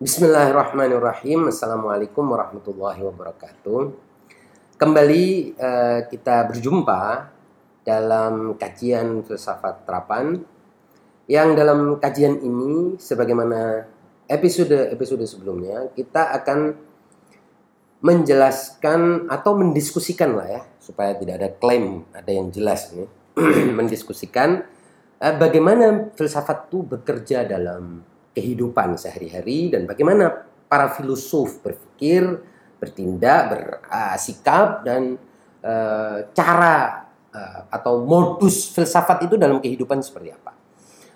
Bismillahirrahmanirrahim. Assalamualaikum warahmatullahi wabarakatuh. Kembali uh, kita berjumpa dalam kajian filsafat terapan yang dalam kajian ini sebagaimana episode-episode sebelumnya kita akan menjelaskan atau mendiskusikan lah ya supaya tidak ada klaim ada yang jelas nih mendiskusikan uh, bagaimana filsafat itu bekerja dalam kehidupan sehari-hari dan bagaimana para filosof berpikir, bertindak, bersikap dan uh, cara uh, atau modus filsafat itu dalam kehidupan seperti apa.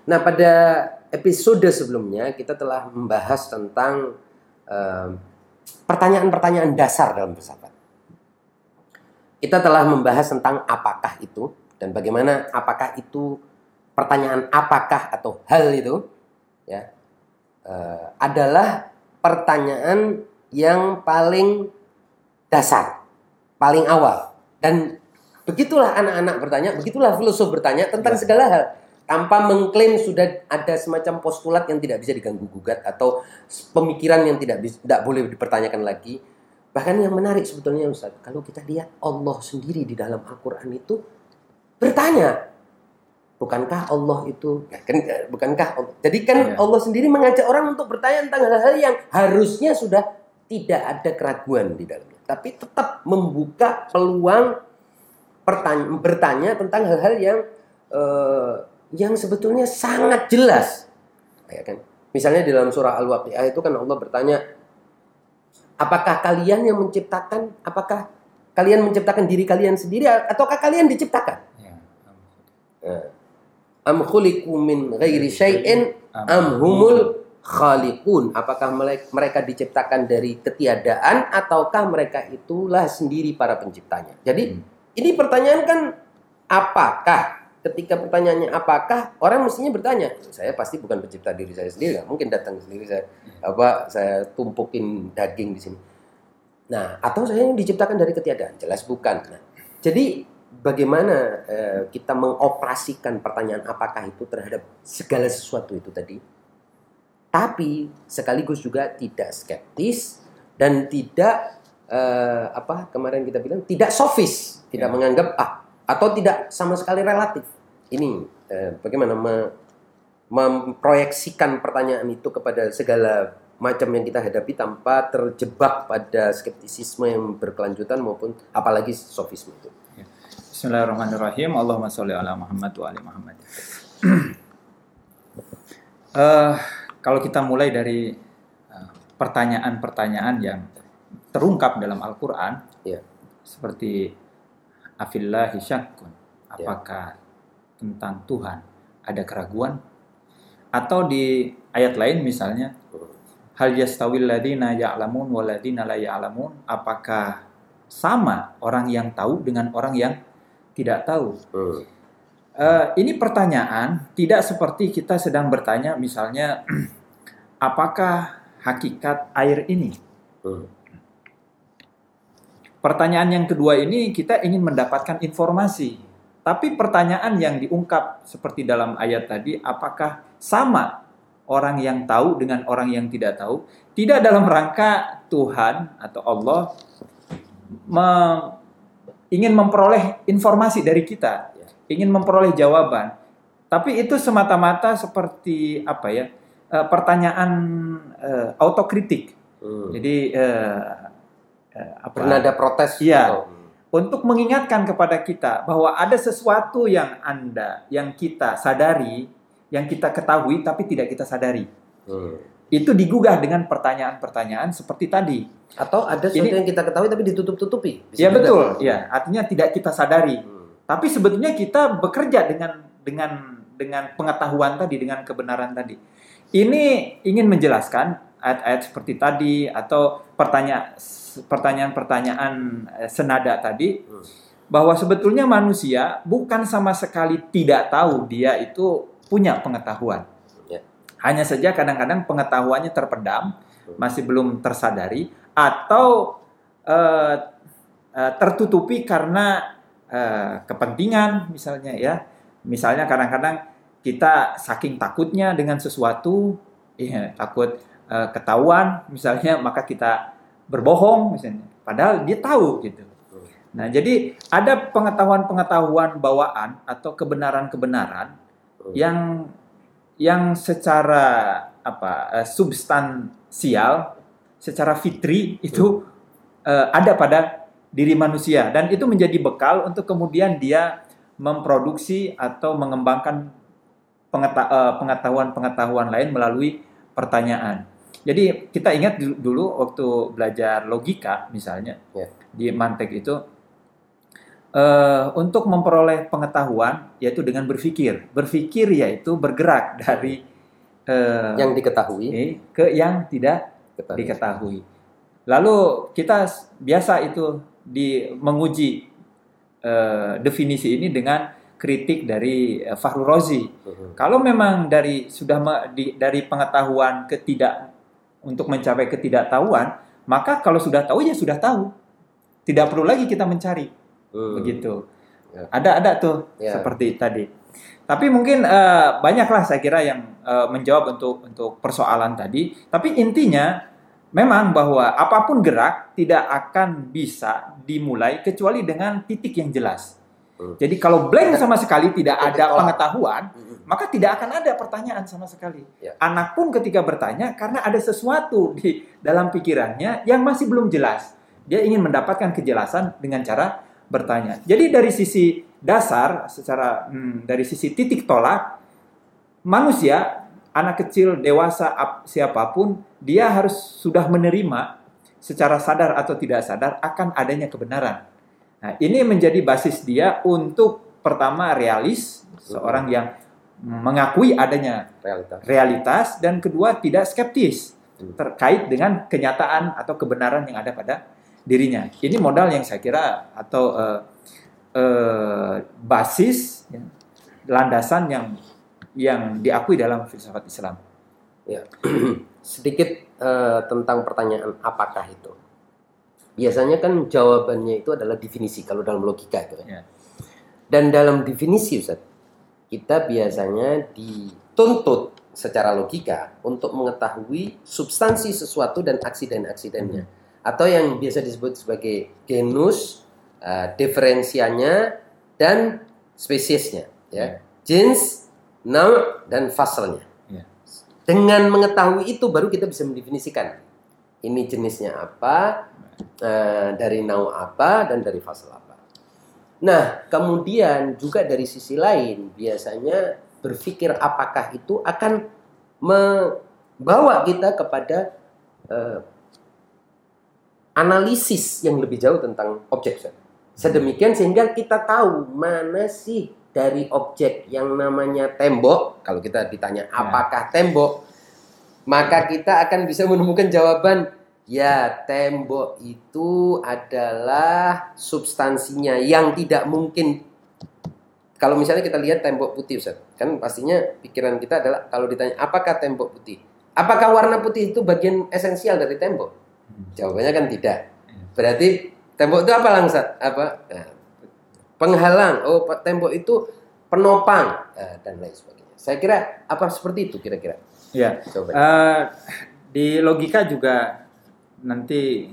Nah, pada episode sebelumnya kita telah membahas tentang pertanyaan-pertanyaan uh, dasar dalam filsafat. Kita telah membahas tentang apakah itu dan bagaimana apakah itu pertanyaan apakah atau hal itu ya uh, adalah pertanyaan yang paling dasar, paling awal. Dan begitulah anak-anak bertanya, begitulah filosof bertanya tentang ya. segala hal tanpa mengklaim sudah ada semacam postulat yang tidak bisa diganggu gugat atau pemikiran yang tidak bisa, tidak boleh dipertanyakan lagi. Bahkan yang menarik sebetulnya Ustaz, kalau kita lihat Allah sendiri di dalam Al-Qur'an itu bertanya, Bukankah Allah itu ya kan bukankah Allah. Jadi kan ya. Allah sendiri mengajak orang untuk bertanya tentang hal-hal yang harusnya sudah tidak ada keraguan di dalamnya. Tapi tetap membuka peluang pertanya, bertanya tentang hal-hal yang uh, yang sebetulnya sangat jelas. Ya kan? Misalnya di dalam surah Al-Waqiah itu kan Allah bertanya, apakah kalian yang menciptakan? Apakah kalian menciptakan diri kalian sendiri ataukah kalian diciptakan? Ya. Nah, am khuliqu min ghairi syai'in am humul khaliqun. Apakah mereka diciptakan dari ketiadaan ataukah mereka itulah sendiri para penciptanya? Jadi hmm. ini pertanyaan kan apakah? Ketika pertanyaannya apakah orang mestinya bertanya saya pasti bukan pencipta diri saya sendiri gak mungkin datang sendiri saya apa saya tumpukin daging di sini. Nah atau saya yang diciptakan dari ketiadaan? Jelas bukan. Nah, jadi bagaimana eh, kita mengoperasikan pertanyaan apakah itu terhadap segala sesuatu itu tadi. Tapi sekaligus juga tidak skeptis dan tidak eh, apa kemarin kita bilang tidak sofis, tidak ya. menganggap ah atau tidak sama sekali relatif. Ini eh, bagaimana me, memproyeksikan pertanyaan itu kepada segala macam yang kita hadapi tanpa terjebak pada skeptisisme yang berkelanjutan maupun apalagi sofisme itu. Bismillahirrahmanirrahim. Allahumma sholli ala Muhammad wa ali Muhammad. uh, kalau kita mulai dari eh, pertanyaan-pertanyaan uh, yang terungkap dalam Al-Qur'an, yeah. seperti afillahi syakkun, ya. apakah yeah. tentang Tuhan ada keraguan? Atau di ayat lain misalnya, hal yastawil ladina ya'lamun wal ladina la ya'lamun, apakah sama orang yang tahu dengan orang yang tidak tahu. Hmm. Uh, ini pertanyaan tidak seperti kita sedang bertanya misalnya apakah hakikat air ini. Hmm. Pertanyaan yang kedua ini kita ingin mendapatkan informasi. Tapi pertanyaan yang diungkap seperti dalam ayat tadi, apakah sama orang yang tahu dengan orang yang tidak tahu? Tidak dalam rangka Tuhan atau Allah ingin memperoleh informasi dari kita, ya. ingin memperoleh jawaban. Tapi itu semata-mata seperti apa ya? Uh, pertanyaan uh, autokritik. Hmm. Jadi uh, uh, apa? ada protes. Iya. Oh. Untuk mengingatkan kepada kita bahwa ada sesuatu yang Anda, yang kita sadari, yang kita ketahui tapi tidak kita sadari. Hmm itu digugah dengan pertanyaan-pertanyaan seperti tadi. Atau ada sesuatu Ini, yang kita ketahui tapi ditutup-tutupi. Ya betul, ya artinya tidak kita sadari. Hmm. Tapi sebetulnya kita bekerja dengan dengan dengan pengetahuan tadi, dengan kebenaran tadi. Ini ingin menjelaskan ayat-ayat seperti tadi atau pertanyaan pertanyaan-pertanyaan eh, senada tadi hmm. bahwa sebetulnya manusia bukan sama sekali tidak tahu dia itu punya pengetahuan hanya saja kadang-kadang pengetahuannya terpendam, masih belum tersadari, atau uh, uh, tertutupi karena uh, kepentingan misalnya ya. Misalnya kadang-kadang kita saking takutnya dengan sesuatu, ya, takut uh, ketahuan misalnya maka kita berbohong misalnya. Padahal dia tahu gitu. Nah jadi ada pengetahuan-pengetahuan bawaan atau kebenaran-kebenaran yang yang secara apa uh, substansial secara fitri itu uh, ada pada diri manusia dan itu menjadi bekal untuk kemudian dia memproduksi atau mengembangkan eh, pengetahuan-pengetahuan lain melalui pertanyaan. Jadi kita ingat dulu waktu belajar logika misalnya yeah. di Mantek itu uh, untuk memperoleh pengetahuan yaitu dengan berpikir. Berpikir yaitu bergerak dari uh, yang diketahui ke yang tidak Ketahui. diketahui. Lalu kita biasa itu di menguji uh, definisi ini dengan kritik dari uh, Fahru Rozi. Uh-huh. Kalau memang dari sudah me, di, dari pengetahuan ketidak untuk mencapai ketidaktahuan, maka kalau sudah tahu ya sudah tahu. Tidak perlu lagi kita mencari. Uh. Begitu. Yeah. Ada ada tuh yeah. seperti tadi. Tapi mungkin uh, banyaklah saya kira yang uh, menjawab untuk untuk persoalan tadi. Tapi intinya memang bahwa apa pun gerak tidak akan bisa dimulai kecuali dengan titik yang jelas. Hmm. Jadi kalau blank sama sekali tidak ada pengetahuan, hmm. maka tidak akan ada pertanyaan sama sekali. Ya. Anak pun ketika bertanya karena ada sesuatu di dalam pikirannya yang masih belum jelas. Dia ingin mendapatkan kejelasan dengan cara bertanya. Jadi dari sisi dasar, secara hmm, dari sisi titik tolak, manusia anak kecil, dewasa, siapa pun, dia harus sudah menerima secara sadar atau tidak sadar akan adanya kebenaran. Nah, ini menjadi basis dia untuk pertama realis, seorang yang mengakui adanya realitas, realitas dan kedua tidak skeptis terkait dengan kenyataan atau kebenaran yang ada pada dirinya. Ini modal yang saya kira atau uh, uh, basis ya, landasan yang yang diakui dalam filsafat Islam. Ya, sedikit uh, tentang pertanyaan apakah itu. Biasanya kan jawabannya itu adalah definisi kalau dalam logika itu. Ya. Dan dalam definisi Ustaz, kita biasanya dituntut secara logika untuk mengetahui substansi sesuatu dan aksiden-aksidennya. Hmm. Atau yang biasa disebut sebagai genus, uh, diferensianya, dan spesiesnya. Ya. ya. Jenis, Now dan fasalnya. Ya. Dengan mengetahui itu baru kita bisa mendefinisikan ini jenisnya apa, uh, dari nau apa dan dari fasal apa. Nah, kemudian juga dari sisi lain biasanya berpikir apakah itu akan membawa kita kepada uh, analisis yang lebih jauh tentang objek. Sedemikian sehingga kita tahu mana sih dari objek yang namanya tembok, kalau kita ditanya ya. apakah tembok, maka kita akan bisa menemukan jawaban ya tembok itu adalah substansinya yang tidak mungkin kalau misalnya kita lihat tembok putih Ustaz, kan pastinya pikiran kita adalah kalau ditanya apakah tembok putih? Apakah warna putih itu bagian esensial dari tembok? Jawabannya kan tidak. Berarti tembok itu apa langsat? Apa? Nah, penghalang, oh tembok itu penopang uh, dan lain sebagainya. Saya kira apa seperti itu kira-kira? Ya. Uh, di logika juga nanti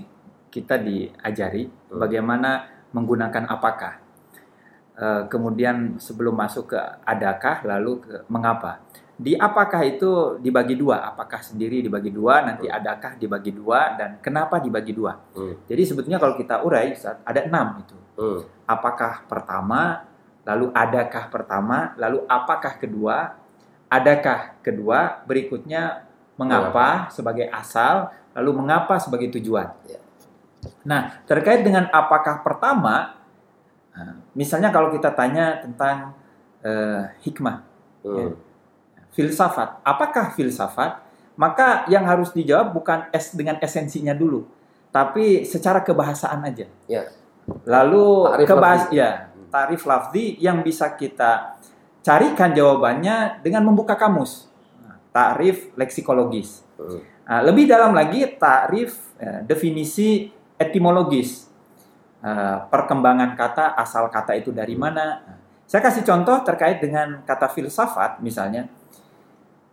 kita diajari hmm. bagaimana menggunakan apakah. Uh, kemudian sebelum masuk ke adakah, lalu ke mengapa. Di apakah itu dibagi dua, apakah sendiri dibagi dua, nanti hmm. adakah dibagi dua, dan kenapa dibagi dua. Hmm. Jadi sebetulnya kalau kita urai, ada enam itu. Hmm. Apakah pertama, lalu adakah pertama, lalu apakah kedua, adakah kedua, berikutnya mengapa sebagai asal, lalu mengapa sebagai tujuan. Ya. Nah, terkait dengan apakah pertama, nah, misalnya kalau kita tanya tentang uh, hikmah, hmm. ya, filsafat, apakah filsafat? Maka yang harus dijawab bukan es dengan esensinya dulu, tapi secara kebahasaan aja. Ya. Lalu kebahas ya tarif lafzi yang bisa kita carikan jawabannya dengan membuka kamus. Nah, tarif leksikologis. Nah, lebih dalam lagi tarif ya, definisi etimologis. Uh, perkembangan kata, asal kata itu dari mana. Nah, saya kasih contoh terkait dengan kata filsafat misalnya.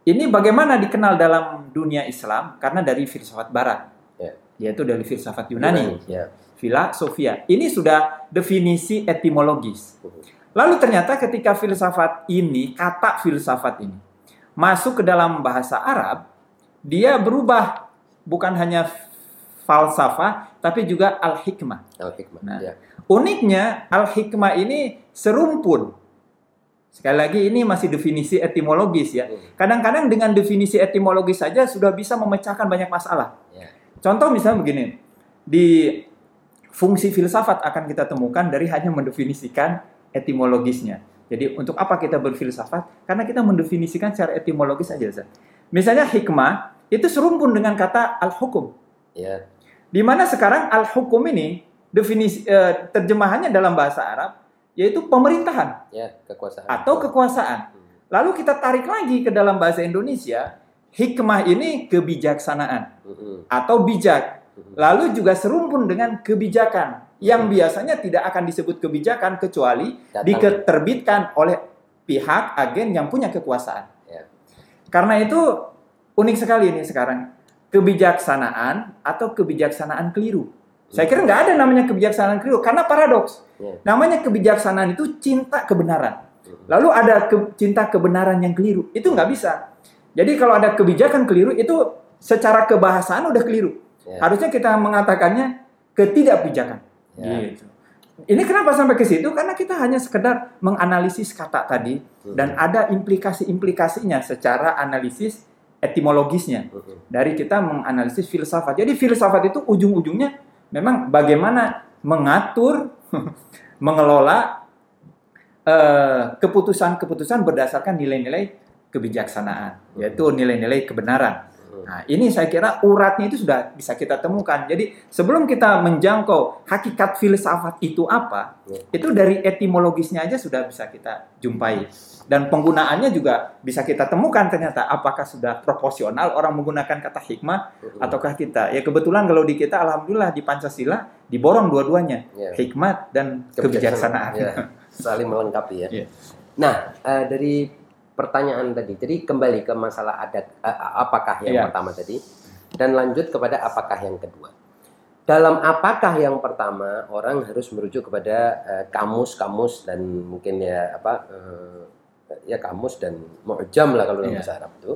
Ini bagaimana dikenal dalam dunia Islam? Karena dari filsafat Barat, ya. yaitu dari filsafat Yunani, Yunani ya. filosofia. Ini sudah definisi etimologis. Lalu ternyata ketika filsafat ini, kata filsafat ini masuk ke dalam bahasa Arab, dia berubah bukan hanya falsafah, tapi juga al-hikmah. Al-hikmah. Nah, ya. Uniknya al-hikmah ini serumpun Sekali lagi ini masih definisi etimologis ya. Hmm. Kadang-kadang dengan definisi etimologis saja sudah bisa memecahkan banyak masalah. Ya. Contoh misalnya begini, di fungsi filsafat akan kita temukan dari hanya mendefinisikan etimologisnya. Jadi untuk apa kita berfilsafat? Karena kita mendefinisikan secara etimologis saja. Misalnya hikmah itu serumpun dengan kata al-hukum. Ya. Di mana sekarang al-hukum ini definisi eh, terjemahannya dalam bahasa Arab yaitu pemerintahan ya, kekuasaan. atau kekuasaan. Lalu kita tarik lagi ke dalam bahasa Indonesia, hikmah ini kebijaksanaan atau bijak. Lalu juga serumpun dengan kebijakan yang biasanya tidak akan disebut kebijakan kecuali Datang. diterbitkan oleh pihak agen yang punya kekuasaan. Ya. Karena itu unik sekali ini sekarang kebijaksanaan atau kebijaksanaan keliru. Saya kira nggak ada namanya kebijaksanaan keliru karena paradoks. Ya. Namanya kebijaksanaan itu cinta kebenaran. Lalu ada ke, cinta kebenaran yang keliru. Itu nggak bisa. Jadi kalau ada kebijakan keliru itu secara kebahasaan udah keliru. Ya. Harusnya kita mengatakannya ketidakbijakan. Ya. Gitu. Ini kenapa sampai ke situ? Karena kita hanya sekedar menganalisis kata tadi hmm. dan ada implikasi-implikasinya secara analisis etimologisnya. Hmm. Dari kita menganalisis filsafat. Jadi filsafat itu ujung-ujungnya memang bagaimana mengatur, mengelola eh, keputusan-keputusan berdasarkan nilai-nilai kebijaksanaan, yaitu nilai-nilai kebenaran. Nah, ini saya kira uratnya itu sudah bisa kita temukan. Jadi, sebelum kita menjangkau hakikat filsafat itu apa, ya. itu dari etimologisnya aja sudah bisa kita jumpai. Dan penggunaannya juga bisa kita temukan ternyata apakah sudah proporsional orang menggunakan kata hikmah ataukah kita. Ya kebetulan kalau di kita alhamdulillah di Pancasila diborong dua-duanya, ya. hikmat dan kebijaksanaan. Ya. Saling melengkapi ya. ya. Nah, uh, dari pertanyaan tadi. Jadi kembali ke masalah adat uh, apakah yang yeah. pertama tadi dan lanjut kepada apakah yang kedua. Dalam apakah yang pertama orang harus merujuk kepada kamus-kamus uh, dan mungkin ya apa uh, ya kamus dan mu'jam lah kalau dalam yeah. bahasa Arab itu.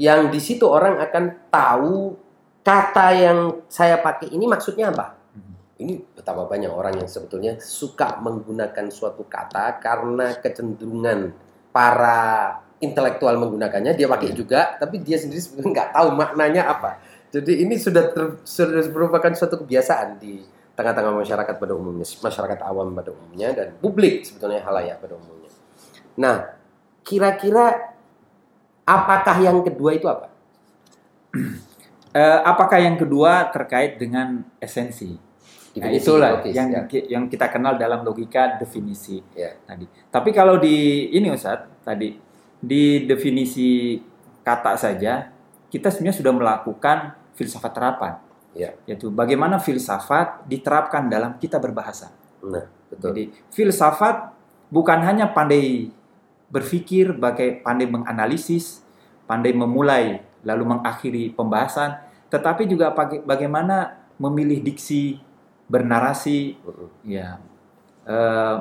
Yang di situ orang akan tahu kata yang saya pakai ini maksudnya apa. Hmm. Ini betapa banyak orang yang sebetulnya suka menggunakan suatu kata karena kecenderungan para intelektual menggunakannya dia pakai juga tapi dia sendiri sebenarnya nggak tahu maknanya apa. Jadi ini sudah ter, sudah merupakan suatu kebiasaan di tengah-tengah masyarakat pada umumnya masyarakat awam pada umumnya dan publik sebetulnya halayak pada umumnya. Nah kira-kira apakah yang kedua itu apa? Uh, apakah yang kedua terkait dengan esensi Nah, itulah logis, yang ya. yang kita kenal dalam logika definisi ya. tadi. Tapi kalau di ini Ustaz tadi di definisi kata saja kita sebenarnya sudah melakukan filsafat terapan. Ya. Yaitu bagaimana filsafat diterapkan dalam kita berbahasa. Nah, betul. Jadi filsafat bukan hanya pandai berpikir, bagai pandai menganalisis, pandai memulai lalu mengakhiri pembahasan, tetapi juga bagaimana memilih diksi bernarasi, ya e,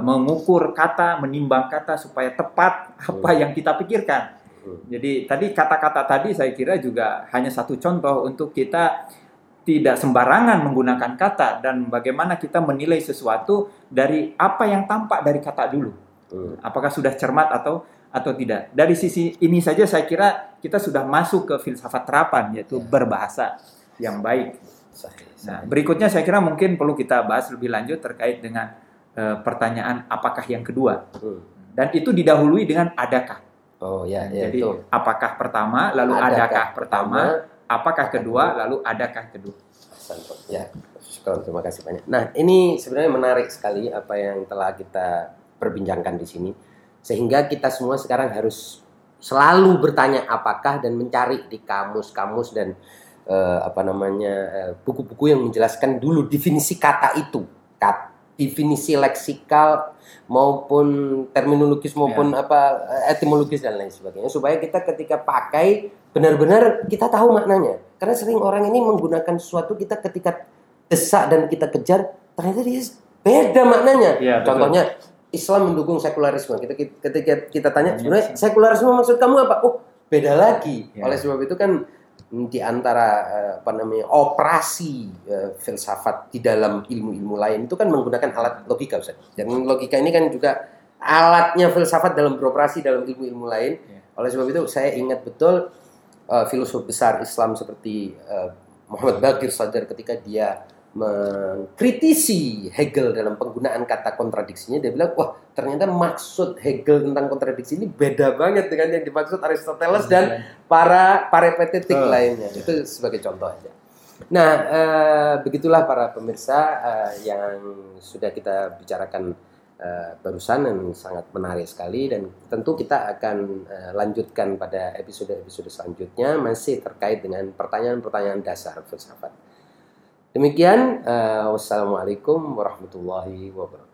mengukur kata, menimbang kata supaya tepat apa yang kita pikirkan. Jadi tadi kata-kata tadi saya kira juga hanya satu contoh untuk kita tidak sembarangan menggunakan kata dan bagaimana kita menilai sesuatu dari apa yang tampak dari kata dulu. Apakah sudah cermat atau atau tidak. Dari sisi ini saja saya kira kita sudah masuk ke filsafat terapan yaitu ya. berbahasa yang baik. Nah, berikutnya saya kira mungkin perlu kita bahas lebih lanjut terkait dengan uh, pertanyaan apakah yang kedua. Hmm. Dan itu didahului dengan adakah. Oh ya, ya Jadi itu. apakah pertama, lalu adakah, adakah pertama, apakah kedua, lalu adakah kedua. Ya, terima kasih banyak. Nah, ini sebenarnya menarik sekali apa yang telah kita perbincangkan di sini. Sehingga kita semua sekarang harus selalu bertanya apakah dan mencari di kamus-kamus dan uh, apa namanya eh, buku-buku yang menjelaskan dulu definisi kata itu. Kat, definisi leksikal maupun terminologis maupun ya. apa etimologis dan lain sebagainya. Supaya kita ketika pakai benar-benar kita tahu maknanya. Karena sering orang ini menggunakan sesuatu kita ketika desak dan kita kejar ternyata dia beda maknanya. Ya, contohnya Islam mendukung sekularisme. Kita ketika kita tanya sebenarnya sekularisme maksud kamu apa? Oh beda lagi. Ya. oleh sebab itu kan di antara eh, apa namanya operasi uh, filsafat di dalam ilmu-ilmu lain itu kan menggunakan alat logika Ustaz. Dan logika ini kan juga alatnya filsafat dalam beroperasi dalam ilmu-ilmu lain. Yeah. Oleh sebab itu saya ingat betul uh, filosof besar Islam seperti uh, Muhammad Baqir Sadar ketika dia mengkritisi Hegel dalam penggunaan kata kontradiksinya. Dia bilang wah ternyata maksud Hegel tentang kontradiksi ini beda banget dengan yang dimaksud Aristoteles dan iya. para parepetetik oh, lainnya. Itu sebagai contoh aja. Nah eh, begitulah para pemirsa eh, yang sudah kita bicarakan eh, barusan yang sangat menarik sekali. Dan tentu kita akan eh, lanjutkan pada episode-episode selanjutnya masih terkait dengan pertanyaan-pertanyaan dasar filsafat Demikian, uh, wassalamualaikum warahmatullahi wabarakatuh.